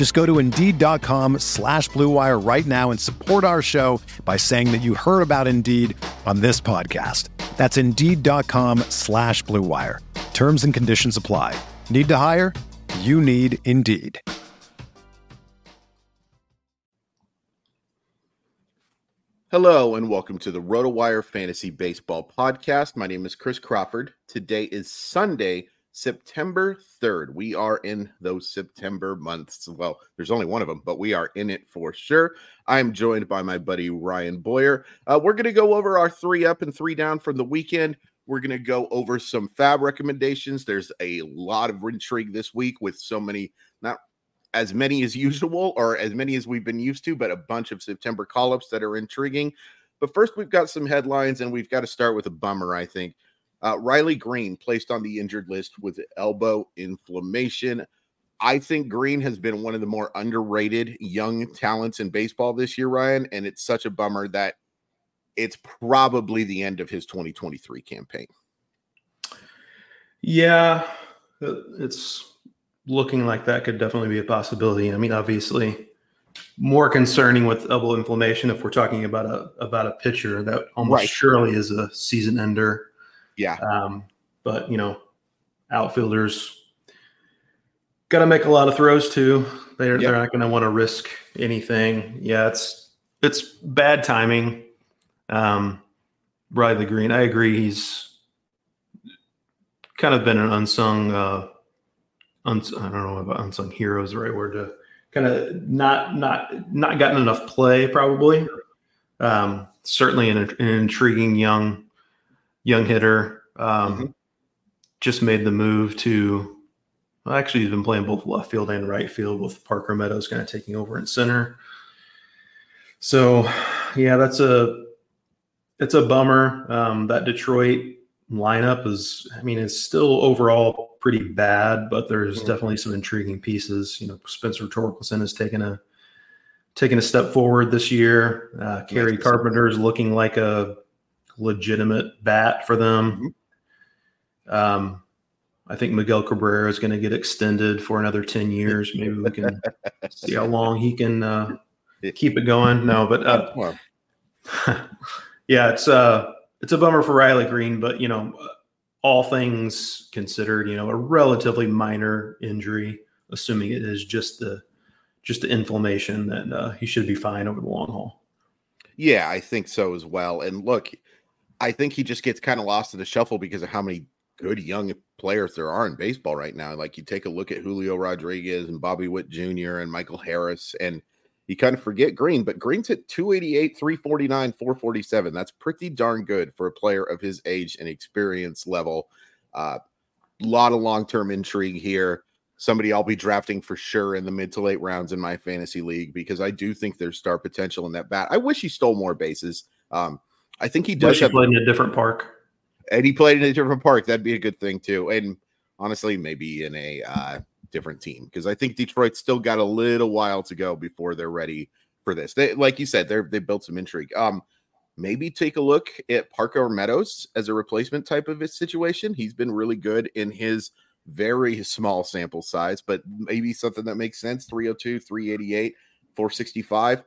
Just go to Indeed.com slash BlueWire right now and support our show by saying that you heard about Indeed on this podcast. That's Indeed.com slash BlueWire. Terms and conditions apply. Need to hire? You need Indeed. Hello and welcome to the RotoWire Fantasy Baseball Podcast. My name is Chris Crawford. Today is Sunday, September 3rd. We are in those September months. Well, there's only one of them, but we are in it for sure. I'm joined by my buddy Ryan Boyer. Uh, we're going to go over our three up and three down from the weekend. We're going to go over some FAAB recommendations. There's a lot of intrigue this week with so many, not as many as usual or as many as we've been used to, but a bunch of September call ups that are intriguing. But first, we've got some headlines, and we've got to start with a bummer, I think. Uh, Riley Greene placed on the injured list with elbow inflammation. I think Greene has been one of the more underrated young talents in baseball this year, Ryan, and it's such a bummer that it's probably the end of his 2023 campaign. Yeah, it's looking like that could definitely be a possibility. I mean, obviously, more concerning with elbow inflammation if we're talking about a about a pitcher that almost right. surely is a season ender. Yeah. Um, but you know, outfielders got to make a lot of throws too. They're yep. they're not going to want to risk anything. Yeah, it's it's bad timing. Um, Riley Greene, I agree. He's kind of been an unsung uh, uns- I don't know about unsung hero is the right word to kind of not not not gotten enough play probably. Um, certainly an, an, intriguing young young hitter. Um, mm-hmm. Just made the move to. Well, actually, he's been playing both left field and right field with Parker Meadows kind of taking over in center. So, yeah, that's a it's a bummer. Um, that Detroit lineup is, I mean, it's still overall pretty bad, but there's mm-hmm. definitely some intriguing pieces. You know, Spencer Torkelson has taken a taken a step forward this year. Uh, Kerry Carpenter is looking like a legitimate bat for them. Mm-hmm. Um, I think Miguel Cabrera is going to get extended for another 10 years. Maybe we can see how long he can uh, keep it going. No, but uh, yeah, it's uh, it's a bummer for Riley Greene, but you know, all things considered, you know, a relatively minor injury, assuming it is just the just the inflammation, then uh, he should be fine over the long haul. Yeah, I think so as well. And look, I think he just gets kind of lost in the shuffle because of how many good young players there are in baseball right now. Like you take a look at Julio Rodriguez and Bobby Witt Jr. and Michael Harris, and you kind of forget Greene, but Greene's at 288, 349, 447. That's pretty darn good for a player of his age and experience level. A uh, lot of long term intrigue here. Somebody I'll be drafting for sure in the mid to late rounds in my fantasy league because I do think there's star potential in that bat. I wish he stole more bases. Um, I think he does. Have, he played in a different park. And he played in a different park. That'd be a good thing too. And honestly, maybe in a uh, different team because I think Detroit still got a little while to go before they're ready for this. They, like you said, they're they built some intrigue. Um, maybe take a look at Parker Meadows as a replacement type of situation. He's been really good in his very small sample size, but maybe something that makes sense 302, 388, 465.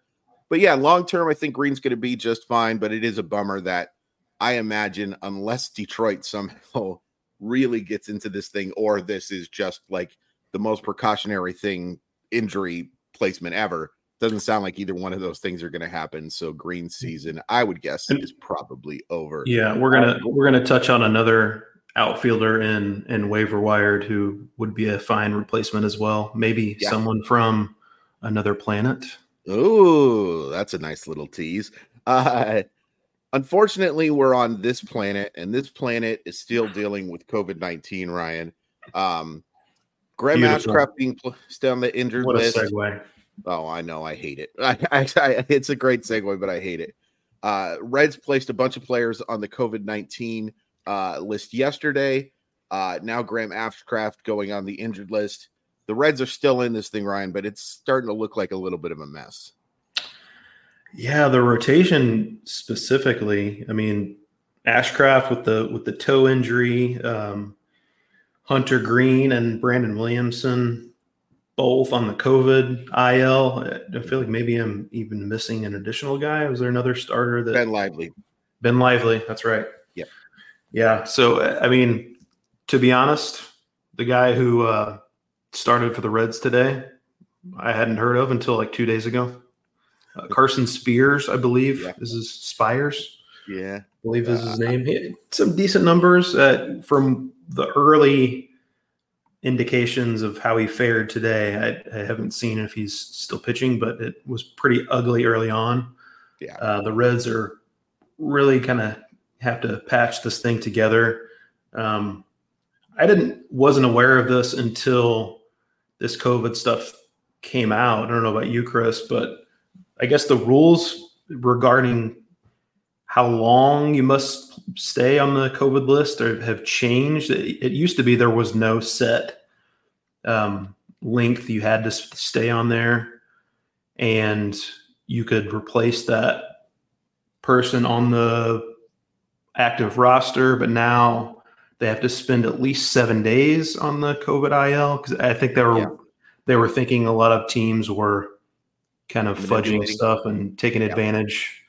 But yeah, long term, I think Greene's going to be just fine. But it is a bummer that I imagine, unless Detroit somehow really gets into this thing, or this is just like the most precautionary thing injury placement ever doesn't sound like either one of those things are going to happen. So Greene season, I would guess, is probably over. Yeah, we're gonna um, we're gonna touch on another outfielder in in waiver wired who would be a fine replacement as well. Maybe yeah. someone from another planet. Oh, that's a nice little tease. Uh, unfortunately, we're on this planet, and this planet is still dealing with COVID nineteen. Ryan, um, Graham Ashcraft being placed on the injured what list. Segue. Oh, I know, I hate it. I, I, I, it's a great segue, but I hate it. Uh, Reds placed a bunch of players on the COVID nineteen uh, list yesterday. Uh, now Graham Ashcraft going on the injured list. The Reds are still in this thing, Ryan, but it's starting to look like a little bit of a mess. Yeah, the rotation specifically. I mean, Ashcraft with the with the toe injury, um, Hunter Greene and Brandon Williamson both on the COVID IL. I feel like maybe I'm even missing an additional guy. Was there another starter that Ben Lively? Ben Lively, that's right. Yeah, yeah. So I mean, to be honest, the guy who uh, started for the Reds today, I hadn't heard of until like two days ago. Uh, Carson Spears, I believe, yeah. is his Spiers. Yeah, I believe is his name. He some decent numbers uh, from the early indications of how he fared today. I, I, haven't seen if he's still pitching, but it was pretty ugly early on. Yeah, uh, the Reds are really kind of have to patch this thing together. Um, I didn't wasn't aware of this until this COVID stuff came out. I don't know about you, Chris, but I guess the rules regarding how long you must stay on the COVID list have changed. It, it used to be there was no set um, length you had to stay on there, and you could replace that person on the active roster. But now they have to spend at least seven days on the COVID IL because I think they were yeah. they were thinking a lot of teams were kind of fudging stuff and taking yeah. advantage.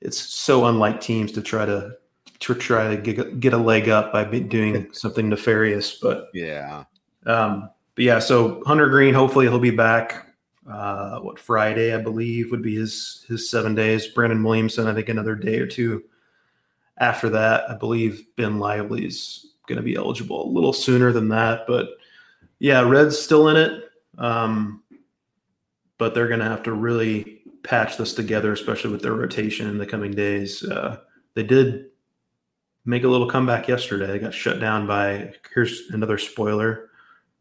It's so unlike teams to try to to try to get, get a leg up by doing something nefarious. But yeah, um, but yeah. So Hunter Greene, hopefully he'll be back. Uh, what Friday, I believe, would be his his seven days. Brandon Williamson, I think another day or two after that, I believe Ben Lively's going to be eligible a little sooner than that. But yeah, Red's still in it. Um, but they're going to have to really patch this together, especially with their rotation in the coming days. Uh, they did make a little comeback yesterday. They got shut down by, here's another spoiler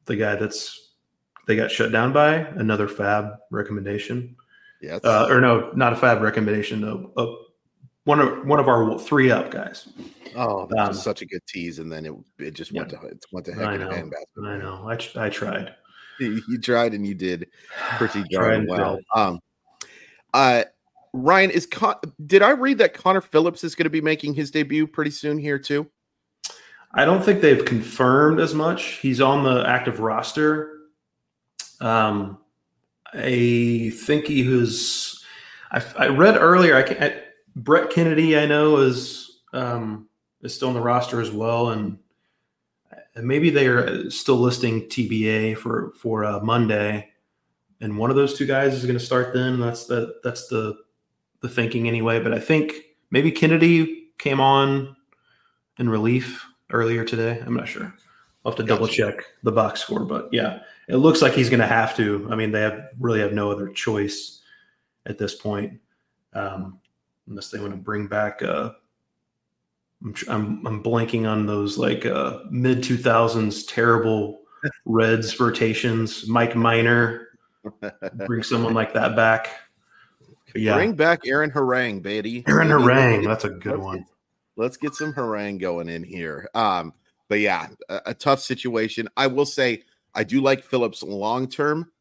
the guy that's they got shut down by, another FAAB recommendation. Yeah. Uh, or no, not a FAAB recommendation. A, a one of one of our three up guys. Oh, that um, was such a good tease, and then it it just went yeah. to it went to heck in a handbasket. I know. I, I tried. You, tried, and you did pretty darn well. Um, uh, Ryan is. Con- did I read that Connor Phillips is going to be making his debut pretty soon here too? I don't think they've confirmed as much. He's on the active roster. Um, I think he was. I, I read earlier. I, can, Brett Kennedy, I know, is um, is still on the roster as well, and maybe they are still listing TBA for for uh, Monday, and one of those two guys is going to start. Then that's the that's the the thinking anyway. But I think maybe Kennedy came on in relief earlier today. I'm not sure. I'll have to double check the box score, but yeah, it looks like he's going to have to. I mean, they have really have no other choice at this point. Um, unless they want to bring back uh I'm, I'm, I'm blanking on those like uh mid 2000s terrible Reds rotations. Mike Minor, bring someone like that back. But yeah, bring back Aaron Harang, baby. Aaron Harang, that's a good let's one. Get, let's get some Harang going in here. Um, but yeah, a, a tough situation. I will say I do like Phillips long term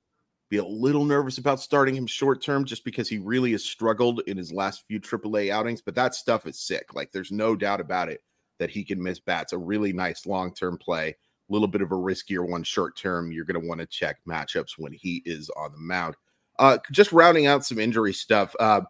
be a little nervous about starting him short term just because he really has struggled in his last few AAA outings. But that stuff is sick. Like there's no doubt about it that he can miss bats. A really nice long term play. A little bit of a riskier one short term. You're going to want to check matchups when he is on the mound. Uh, just rounding out some injury stuff. Uh,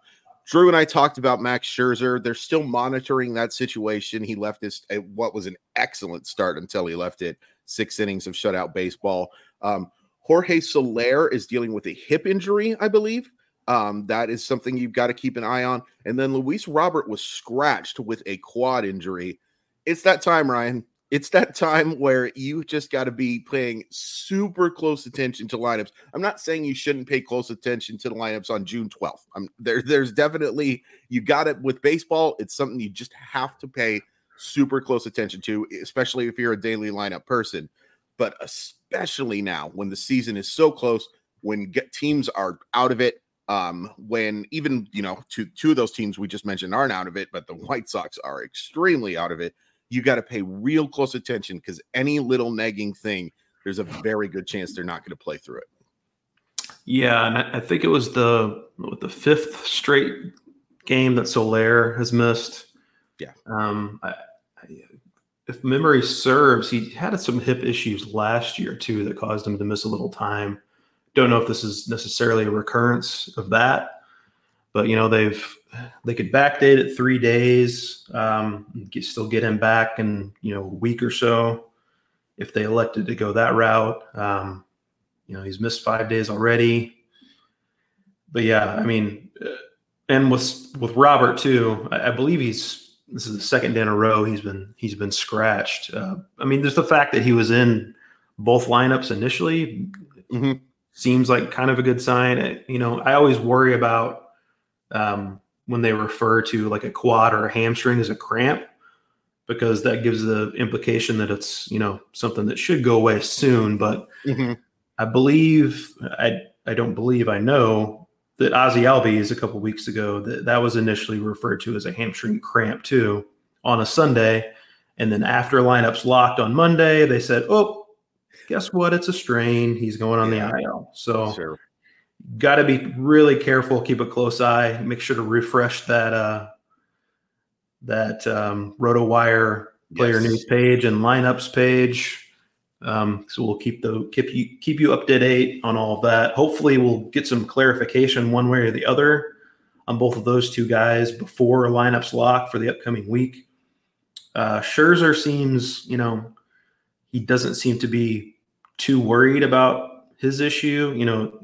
Drew and I talked about Max Scherzer. They're still monitoring that situation. He left his what was an excellent start until he left it. Six innings of shutout baseball. Um, Jorge Soler is dealing with a hip injury, I believe. Um, that is something you've got to keep an eye on. And then Luis Robert was scratched with a quad injury. It's that time, Ryan. It's that time where you just got to be paying super close attention to lineups. I'm not saying you shouldn't pay close attention to the lineups on June 12th. I'm there. There's definitely you got it with baseball. It's something you just have to pay super close attention to, especially if you're a daily lineup person. But especially now when the season is so close, when get, teams are out of it, um, when even you know two two of those teams we just mentioned aren't out of it, but the White Sox are extremely out of it. You got to pay real close attention because any little nagging thing, there's a very good chance they're not going to play through it. Yeah, and I think it was the the fifth straight game that Soler has missed. Yeah. Um, I, if memory serves, he had some hip issues last year too that caused him to miss a little time. Don't know if this is necessarily a recurrence of that, but you know they've they could backdate it three days, um, get, still get him back in you know a week or so if they elected to go that route. Um, you know he's missed five days already, but yeah, I mean, and with with Robert too, I, I believe he's this is the second day in a row he's been he's been scratched. Uh, I mean, there's the fact that he was in both lineups initially. Mm-hmm seems like kind of a good sign. You know, I always worry about um, when they refer to like a quad or a hamstring as a cramp because that gives the implication that it's you know something that should go away soon. But mm-hmm. I believe I I don't believe I know that Ozzie Albies a couple weeks ago that that was initially referred to as a hamstring cramp too on a Sunday, and then after lineups locked on Monday, they said, "Oh, guess what? It's a strain. He's going on the IL. So sure. got to be really careful. Keep a close eye. Make sure to refresh that uh, that um, RotoWire player yes. news page and lineups page. Um, so we'll keep the keep you keep you up to date on all of that. Hopefully, we'll get some clarification one way or the other on both of those two guys before lineups lock for the upcoming week. Uh, Scherzer seems, you know, he doesn't seem to be too worried about his issue. You know,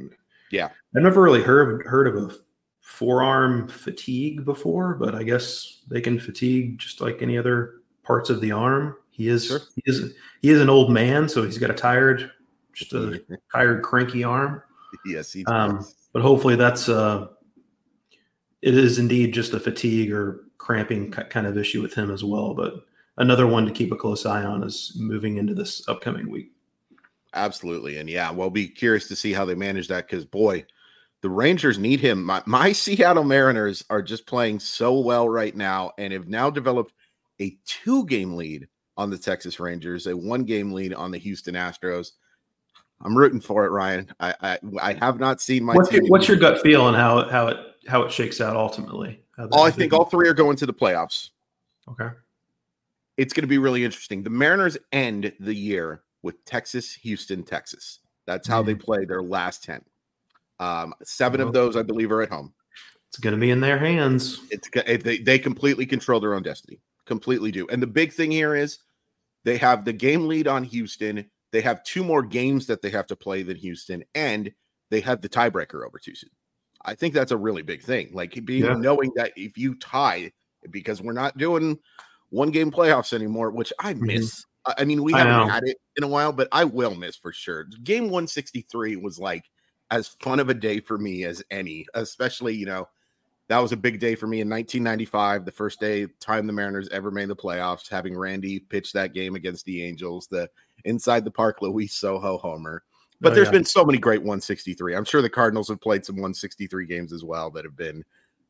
yeah, I've never really heard heard of a forearm fatigue before, but I guess they can fatigue just like any other parts of the arm. He is sure. he is he is an old man, so he's got a tired, just a tired, cranky arm. Yes, he um, but hopefully that's uh, it is indeed just a fatigue or cramping kind of issue with him as well. But another one to keep a close eye on is moving into this upcoming week. Absolutely. And yeah, we'll be curious to see how they manage that because, boy, the Rangers need him. My, my Seattle Mariners are just playing so well right now and have now developed a two game lead on the Texas Rangers, a one game lead on the Houston Astros. I'm rooting for it, Ryan. I I, I have not seen my. What's, your, what's your, gut feel on how how it how it shakes out ultimately? Oh, I think all three are going to the playoffs. Okay. It's going to be really interesting. The Mariners end the year with Texas, Houston, Texas. That's how mm they play their last 10. Um, seven of those, I believe, are at home. It's going to be in their hands. It's they, they completely control their own destiny, completely do. And the big thing here is they have the game lead on Houston. They have two more games that they have to play than Houston, and they have the tiebreaker over Houston. I think that's a really big thing. Like being yeah. knowing that if you tie, because we're not doing one game playoffs anymore, which I mm-hmm. miss. I mean, we haven't had it in a while, but I will miss for sure. Game 163 was like as fun of a day for me as any, especially, you know, that was a big day for me in 1995, the first day time the Mariners ever made the playoffs, having Randy pitch that game against the Angels, the inside the park Luis Sojo homer. But oh, there's yeah. been so many great 163. I'm sure the Cardinals have played some 163 games as well that have been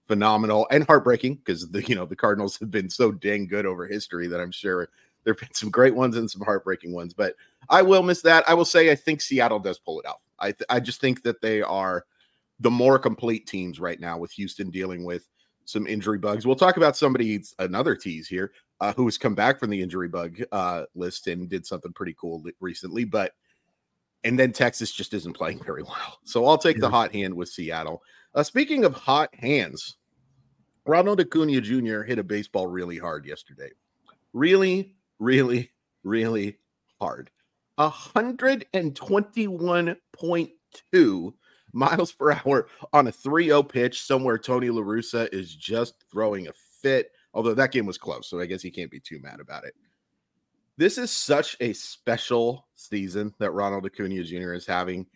phenomenal and heartbreaking because the you know the Cardinals have been so dang good over history that I'm sure there have been some great ones and some heartbreaking ones, but I will miss that. I will say I think Seattle does pull it out. I th- I just think that they are the more complete teams right now with Houston dealing with some injury bugs. We'll talk about somebody another tease here uh, who has come back from the injury bug uh, list and did something pretty cool recently, but and then Texas just isn't playing very well. So I'll take yeah. the hot hand with Seattle. Uh, speaking of hot hands, Ronald Acuna Jr. hit a baseball really hard yesterday. Really, really, really hard. 121.2 miles per hour on a 3-0 pitch somewhere Tony La Russa is just throwing a fit. Although that game was close, so I guess he can't be too mad about it. This is such a special season that Ronald Acuna Jr. is having.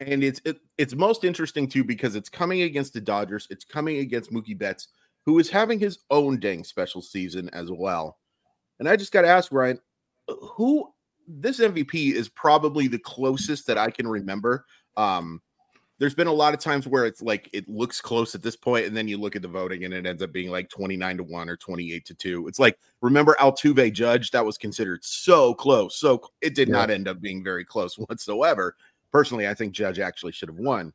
And it's it, it's most interesting too because it's coming against the Dodgers, it's coming against Mookie Betts, who is having his own dang special season as well. And I just got to ask Ryan, who this MVP is probably the closest that I can remember. Um, there's been a lot of times where it's like it looks close at this point, and then you look at the voting and it ends up being like 29 to 1 or 28 to 2. It's like remember Altuve Judge, that was considered so close. So it did yeah. not end up being very close whatsoever. Personally, I think Judge actually should have won.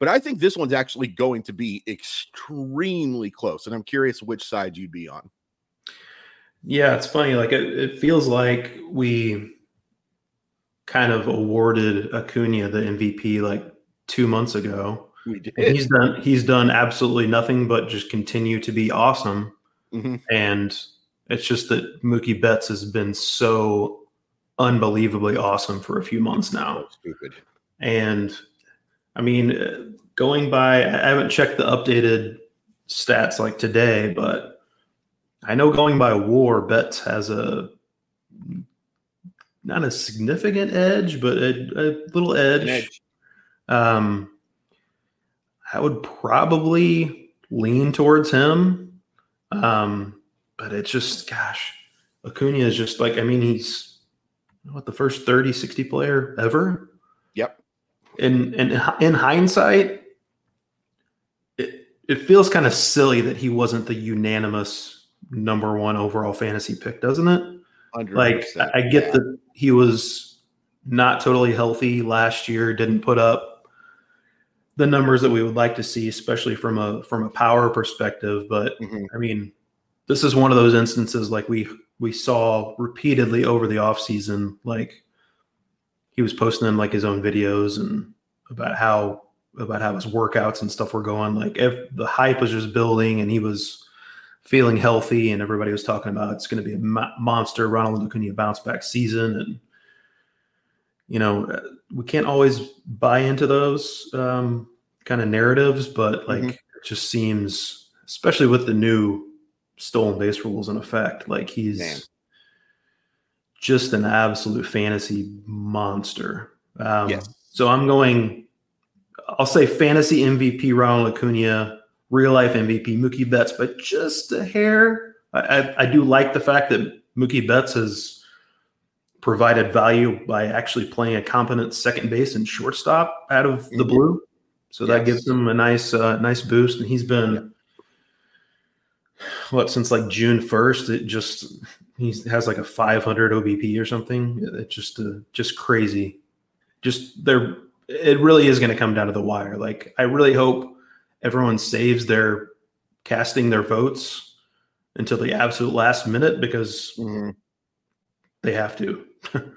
But I think this one's actually going to be extremely close. And I'm curious which side you'd be on. Yeah, it's funny. Like it, it feels like we kind of awarded Acuna the MVP like two months ago. And he's done he's done absolutely nothing but just continue to be awesome. Mm-hmm. And it's just that Mookie Betts has been so unbelievably awesome for a few months now. Stupid. And I mean, going by, I haven't checked the updated stats like today, but I know going by WAR, Betts has a not a significant edge, but a, a little edge. edge. Um, I would probably lean towards him. Um, but it's just, gosh, Acuna is just like, I mean, he's what the first 30, 60 player ever. Yep. And, and in hindsight, it, it feels kind of silly that he wasn't the unanimous number one overall fantasy pick, doesn't it? Like, I, I get yeah. that he was not totally healthy last year, didn't put up the numbers that we would like to see, especially from a from a power perspective. But mm-hmm. I mean, this is one of those instances like we we saw repeatedly over the offseason, like he was posting in like his own videos and about how about how his workouts and stuff were going. Like if the hype was just building and he was feeling healthy and everybody was talking about it's going to be a mo- monster Ronald Acuna bounce back season and you know we can't always buy into those um, kind of narratives, but like mm-hmm. it just seems, especially with the new stolen base rules in effect, like he's Man. just an absolute fantasy monster. Um, yes. So I'm going. I'll say fantasy MVP Ronald Acuna, real life MVP Mookie Betts, but just a hair. I, I, I do like the fact that Mookie Betts has provided value by actually playing a competent second base and shortstop out of the mm-hmm. blue. So that gives him a nice, uh, nice boost. And he's been what since like June first. It just he has like a 500 OBP or something. It's just uh, just crazy. Just there, it really is going to come down to the wire. Like I really hope everyone saves their casting their votes until the absolute last minute because mm-hmm. they have to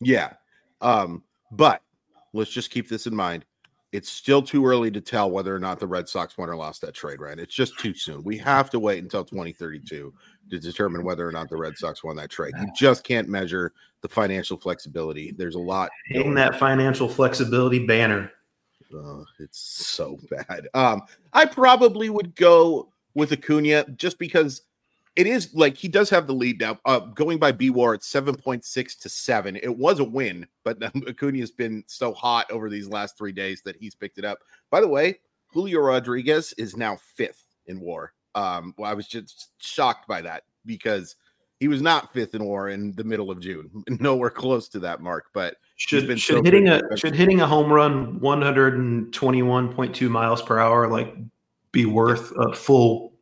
yeah. Um, but let's just keep this in mind. It's still too early to tell whether or not the Red Sox won or lost that trade, right? It's just too soon. We have to wait until 2032 to determine whether or not the Red Sox won that trade. You just can't measure the financial flexibility. There's a lot. Hang that financial flexibility banner. Uh, it's so bad. Um, I probably would go with Acuna just because it is like he does have the lead now. Uh, going by B War, it's 7.6 to 7. It was a win, but um, Acuna has been so hot over these last three days that he's picked it up. By the way, Julio Rodriguez is now fifth in war. Um, well, I was just shocked by that because he was not fifth in war in the middle of June, nowhere close to that mark. But should should so hitting a should hitting a home run 121.2 miles per hour like be worth a full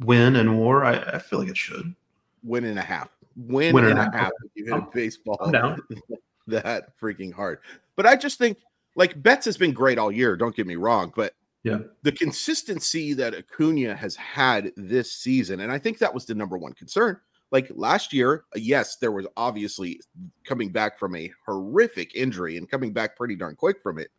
win and war? I, I feel like it should. Win and a half. Win, win and, and a half. You hit a baseball I'm down. that freaking hard. But I just think like Betts has been great all year. Don't get me wrong, but yeah, the consistency that Acuna has had this season, and I think that was the number one concern. Like last year, yes, there was obviously coming back from a horrific injury and coming back pretty darn quick from it.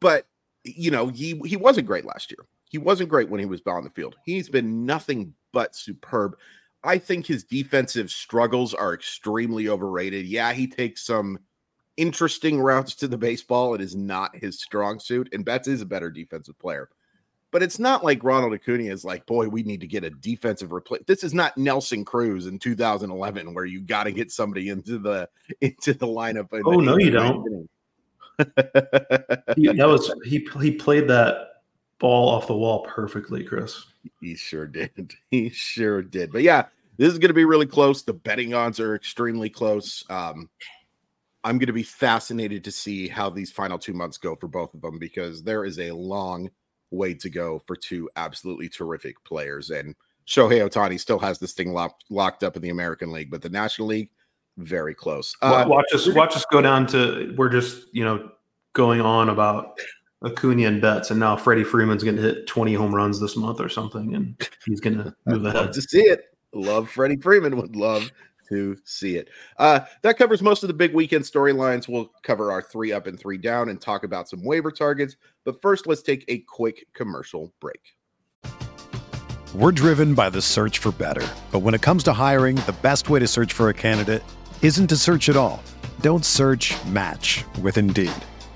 But you know, he he wasn't great last year. He wasn't great when he was on the field. He's been nothing but superb. I think his defensive struggles are extremely overrated. Yeah, he takes some interesting routes to the baseball. It is not his strong suit, and Betts is a better defensive player. But it's not like Ronald Acuna is like, boy, we need to get a defensive replace. This is not Nelson Cruz in 2011, where you got to get somebody into the into the lineup. Oh no, you don't. he, that was he. He played that ball off the wall perfectly, Chris. He sure did. He sure did. But yeah, this is going to be really close. The betting odds are extremely close. Um, I'm going to be fascinated to see how these final two months go for both of them because there is a long way to go for two absolutely terrific players. And Shohei Ohtani still has this thing locked, locked up in the American League, but the National League, very close. Uh, watch us watch us go down to we're just you know going on about Acuna and Betts, and now Freddie Freeman's going to hit 20 home runs this month or something, and he's going to move ahead. Love to see it. Love Freddie Freeman. Would love to see it. Uh, that covers most of the big weekend storylines. We'll cover our three up and three down and talk about some waiver targets. But first, let's take a quick commercial break. We're driven by the search for better. But when it comes to hiring, the best way to search for a candidate isn't to search at all. Don't search match with Indeed.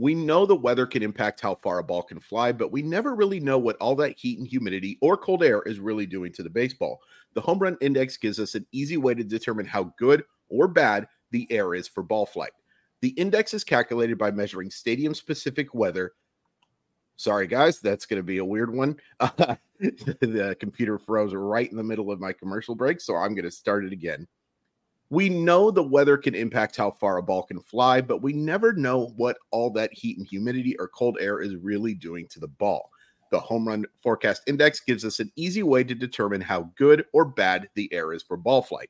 We know the weather can impact how far a ball can fly, but we never really know what all that heat and humidity or cold air is really doing to the baseball. The home run index gives us an easy way to determine how good or bad the air is for ball flight. The index is calculated by measuring stadium specific weather. Sorry, guys, that's going to be a weird one. the computer froze right in the middle of my commercial break, so I'm going to start it again. We know the weather can impact how far a ball can fly, but we never know what all that heat and humidity or cold air is really doing to the ball. The home run forecast index gives us an easy way to determine how good or bad the air is for ball flight.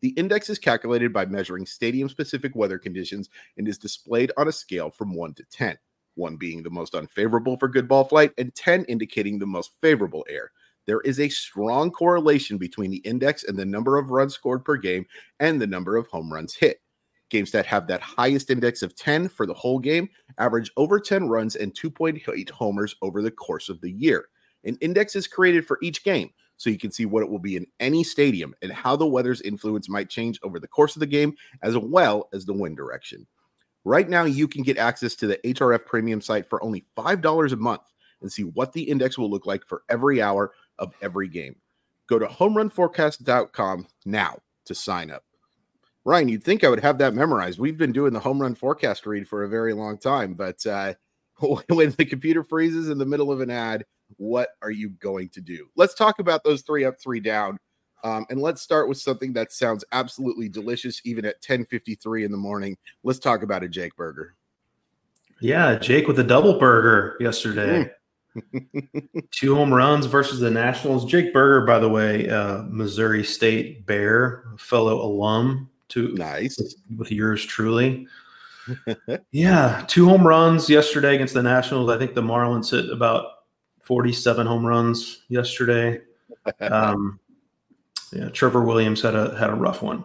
The index is calculated by measuring stadium specific weather conditions and is displayed on a scale from 1 to 10, 1 being the most unfavorable for good ball flight and 10 indicating the most favorable air there is a strong correlation between the index and the number of runs scored per game and the number of home runs hit. Games that have that highest index of 10 for the whole game average over 10 runs and 2.8 homers over the course of the year. An index is created for each game, so you can see what it will be in any stadium and how the weather's influence might change over the course of the game, as well as the wind direction. Right now, you can get access to the HRF premium site for only $5 a month and see what the index will look like for every hour of every game. Go to homerunforecast.com now to sign up. Ryan, you'd think I would have that memorized. We've been doing the home run forecast read for a very long time, but uh, when the computer freezes in the middle of an ad, what are you going to do? Let's talk about those three up, three down. Um, and let's start with something that sounds absolutely delicious, even at 10:53 in the morning. Let's talk about a Jake burger. Yeah, Jake with a double burger yesterday. Mm. Two home runs versus the Nationals. Jake Burger, by the way, uh, Missouri State Bear, fellow alum to nice with, with yours truly. yeah, two home runs yesterday against the Nationals. I think the Marlins hit about 47 home runs yesterday. Um, yeah, Trevor Williams had a had a rough one.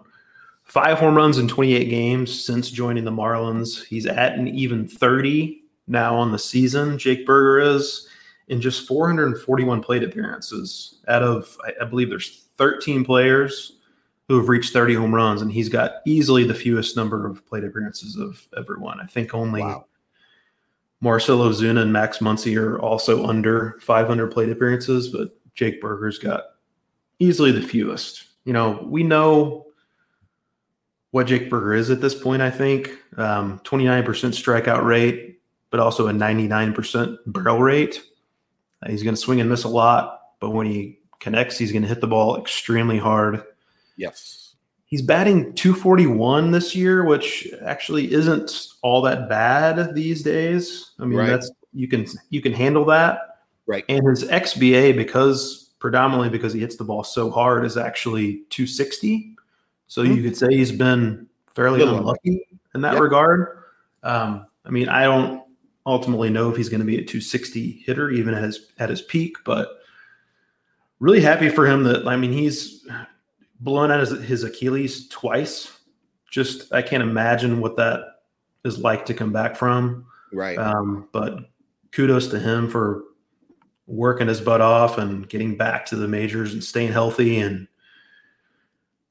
Five home runs in 28 games since joining the Marlins. He's at an even 30 now on the season. Jake Berger is in just 441 plate appearances out of I, I believe there's 13 players who have reached 30 home runs, and he's got easily the fewest number of plate appearances of everyone. I think only wow. Marcell Ozuna and Max Muncy are also under 500 plate appearances, but Jake Burger's got easily the fewest. You know, we know what Jake Burger is at this point, I think. Um, 29% strikeout rate, but also a 99% barrel rate. Uh, he's going to swing and miss a lot, but when he connects, he's going to hit the ball extremely hard. Yes. He's batting 241 this year, which actually isn't all that bad these days. I mean, right. that's you can you can handle that. Right. And his XBA, because predominantly because he hits the ball so hard, is actually 260. So mm-hmm. you could say he's been fairly unlucky in that yep. regard. Um, I mean, I don't ultimately know if he's going to be a 260 hitter even at his at his peak, but really happy for him that I mean he's blown out his, his Achilles twice. Just I can't imagine what that is like to come back from. Right. Um, but kudos to him for working his butt off and getting back to the majors and staying healthy and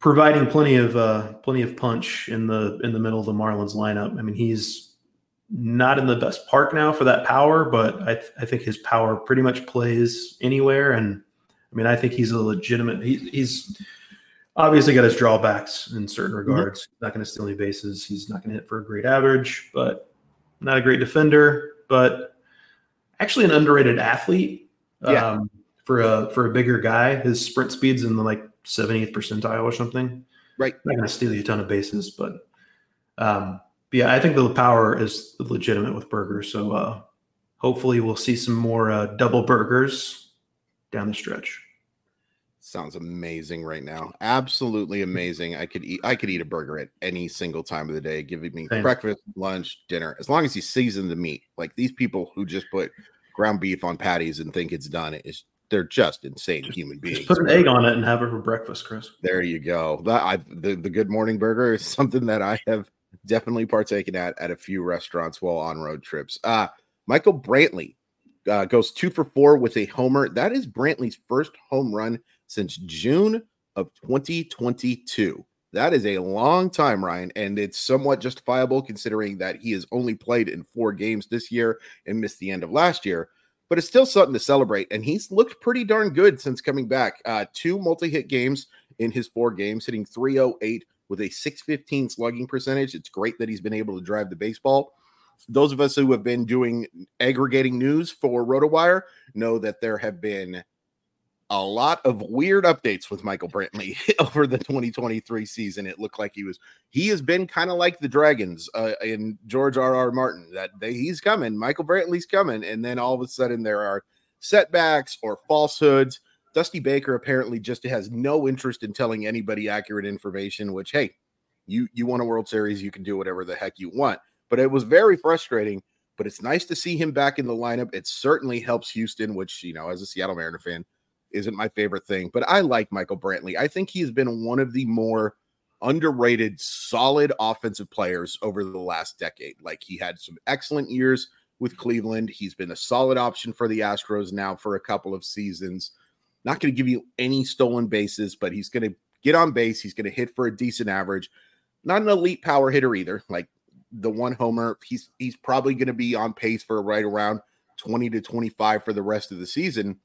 providing plenty of uh, plenty of punch in the in the middle of the Marlins lineup. I mean, he's not in the best park now for that power, but I, th- I think his power pretty much plays anywhere. And I mean, I think he's a legitimate. He, he's obviously got his drawbacks in certain mm-hmm. regards. Mm-hmm. Not going to steal any bases. He's not going to hit for a great average, but not a great defender. But actually, an underrated athlete. Yeah. Um, for a for a bigger guy, his sprint speed's in the like 70th percentile or something. Right. Not going to steal you a ton of bases, but um, yeah, I think the power is legitimate with burgers. So uh, hopefully, we'll see some more uh, double burgers down the stretch. Sounds amazing right now. Absolutely amazing. I could eat I could eat a burger at any single time of the day, giving me Same. breakfast, lunch, dinner, as long as you season the meat. Like these people who just put ground beef on patties and think it's done is they're just insane just, human beings. put an egg on it and have it for breakfast, Chris. There you go. That I the, the good morning burger is something that I have definitely partaken at at a few restaurants while on road trips. Uh Michael Brantley uh, goes two for four with a homer. That is Brantley's first home run since June of 2022. That is a long time, Ryan, and it's somewhat justifiable considering that he has only played in four games this year and missed the end of last year. But it's still something to celebrate, and he's looked pretty darn good since coming back. Uh, two multi-hit games in his four games, hitting 308 with a 615 slugging percentage. It's great that he's been able to drive the baseball. Those of us who have been doing aggregating news for RotoWire know that there have been a lot of weird updates with Michael Brantley over the 2023 season. It looked like he was he has been kind of like the Dragons uh, in George R. R. Martin that they, he's coming, Michael Brantley's coming, and then all of a sudden there are setbacks or falsehoods. Dusty Baker apparently just has no interest in telling anybody accurate information. Which hey, you you won a World Series, you can do whatever the heck you want. But it was very frustrating. But it's nice to see him back in the lineup. It certainly helps Houston, which you know, as a Seattle Mariner fan isn't my favorite thing, but I like Michael Brantley. I think he has been one of the more underrated, solid offensive players over the last decade. Like he had some excellent years with Cleveland. He's been a solid option for the Astros now for a couple of seasons. Not going to give you any stolen bases, but he's going to get on base. He's going to hit for a decent average. Not an elite power hitter either. Like the one homer, he's he's probably going to be on pace for right around 20 to 25 for the rest of the season.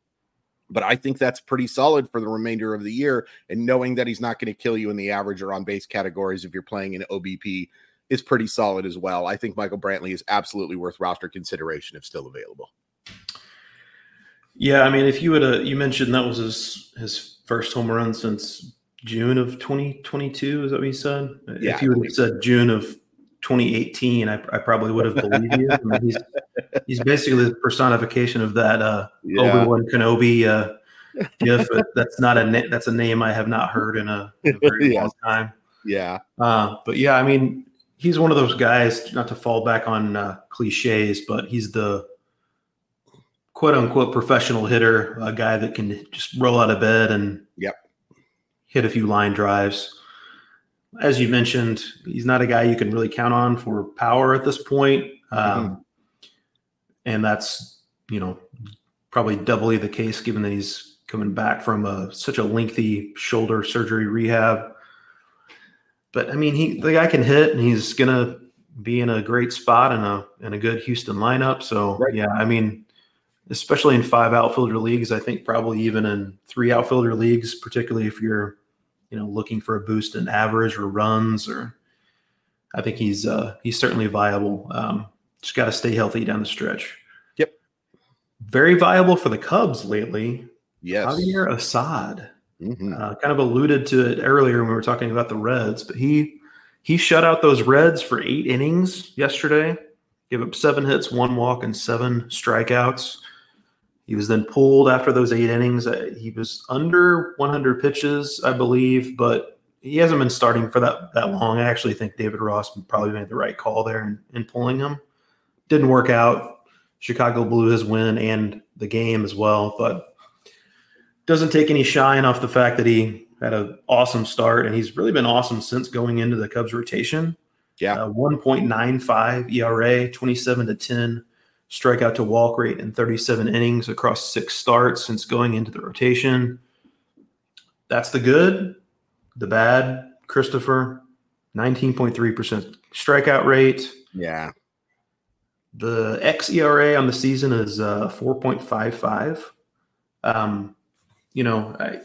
But I think that's pretty solid for the remainder of the year. And knowing that he's not going to kill you in the average or on base categories if you're playing in OBP is pretty solid as well. I think Michael Brantley is absolutely worth roster consideration if still available. Yeah, I mean, if you would have, you mentioned that was his his first home run since June of 2022. Is that what you said? Yeah, if you would have said June of 2018, I, I probably would have believed you. I mean, he's, he's basically the personification of that uh, yeah. Obi Wan Kenobi uh, gif. that's not a na- that's a name I have not heard in a, in a very yeah. long time. Yeah, uh, but yeah, I mean, he's one of those guys. Not to fall back on uh, cliches, but he's the quote unquote professional hitter, a guy that can just roll out of bed and yep. hit a few line drives as you mentioned, he's not a guy you can really count on for power at this point. Um, mm-hmm. And that's, you know, probably doubly the case given that he's coming back from a, such a lengthy shoulder surgery rehab. But I mean, he the guy can hit, and he's gonna be in a great spot in a in a good Houston lineup. So right. yeah, I mean, especially in five outfielder leagues, I think probably even in three outfielder leagues, particularly if you're you know, looking for a boost in average or runs, or I think he's uh, he's certainly viable. Um, just got to stay healthy down the stretch. Yep. Very viable for the Cubs lately. Yes. Javier Assad. Mm-hmm. Uh, kind of alluded to it earlier when we were talking about the Reds, but he he shut out those Reds for eight innings yesterday. Gave up seven hits, one walk, and seven strikeouts. He was then pulled after those eight innings. Uh, he was under 100 pitches, I believe, but he hasn't been starting for that that long. I actually think David Ross probably made the right call there in, in pulling him. Didn't work out. Chicago blew his win and the game as well, but doesn't take any shine off the fact that he had an awesome start and he's really been awesome since going into the Cubs rotation. Yeah, uh, 1.95 ERA, 27 to 10 strikeout to walk rate in 37 innings across six starts since going into the rotation. That's the good. The bad, Christopher, 19.3% strikeout rate. Yeah. The xERA on the season is uh, 4.55. Um, you know, I,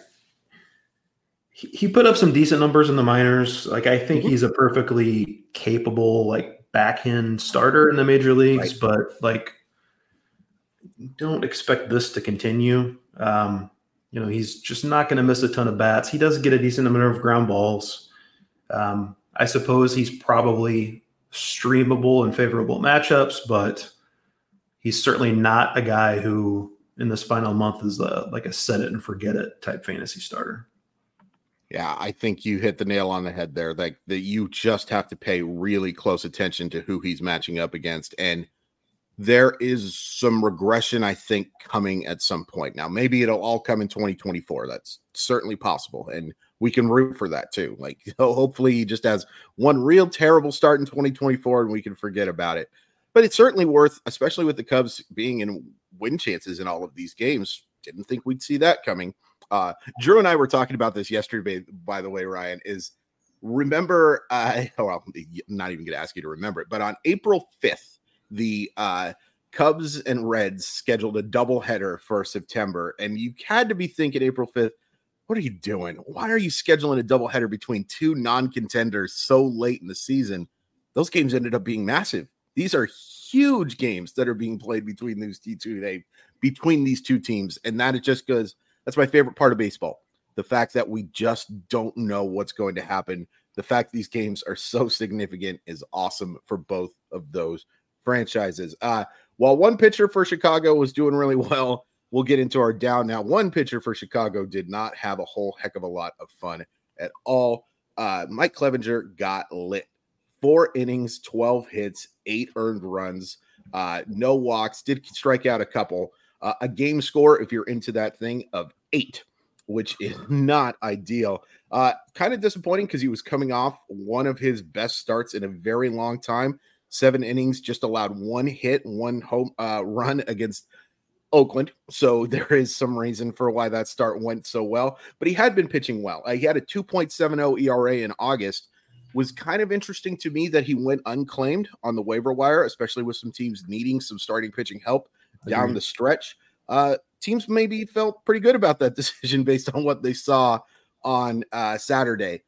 he, he put up some decent numbers in the minors. Like, I think mm-hmm. he's a perfectly capable, like, back end starter in the major leagues, right. but like don't expect this to continue. Um, you know, he's just not going to miss a ton of bats. He does get a decent amount of ground balls. Um, I suppose he's probably streamable in favorable matchups, but he's certainly not a guy who in this final month is a, like a set it and forget it type fantasy starter. Yeah, I think you hit the nail on the head there. Like that you just have to pay really close attention to who he's matching up against. And there is some regression, I think, coming at some point. Now, maybe it'll all come in 2024. That's certainly possible. And we can root for that too. Like, hopefully, he just has one real terrible start in 2024 and we can forget about it. But it's certainly worth, especially with the Cubs being in win chances in all of these games. Didn't think we'd see that coming. Uh, Drew and I were talking about this yesterday, by the way, Ryan, is remember, uh, well, I'm not even going to ask you to remember it, but on April 5th, the uh, Cubs and Reds scheduled a doubleheader for September, and you had to be thinking April 5th, what are you doing? Why are you scheduling a doubleheader between two non contenders so late in the season? Those games ended up being massive. These are huge games that are being played between these two they between these two teams, and that it just goes that's my favorite part of baseball. The fact that we just don't know what's going to happen. The fact these games are so significant is awesome for both of those franchises. Uh, while one pitcher for Chicago was doing really well, we'll get into our down now. One pitcher for Chicago did not have a whole heck of a lot of fun at all. Uh, Mike Clevinger got lit. Four innings, 12 hits, eight earned runs, uh, no walks, did strike out a couple uh, a game score, if you're into that thing, of eight. which is not ideal. Uh, kind of disappointing because he was coming off one of his best starts in a very long time. Seven innings, just allowed one hit, one home uh, run against Oakland. So there is some reason for why that start went so well. But he had been pitching well. Uh, he had a 2.70 ERA in August. Was kind of interesting to me that he went unclaimed on the waiver wire, especially with some teams needing some starting pitching help down the stretch. Uh, teams maybe felt pretty good about that decision based on what they saw on uh, Saturday.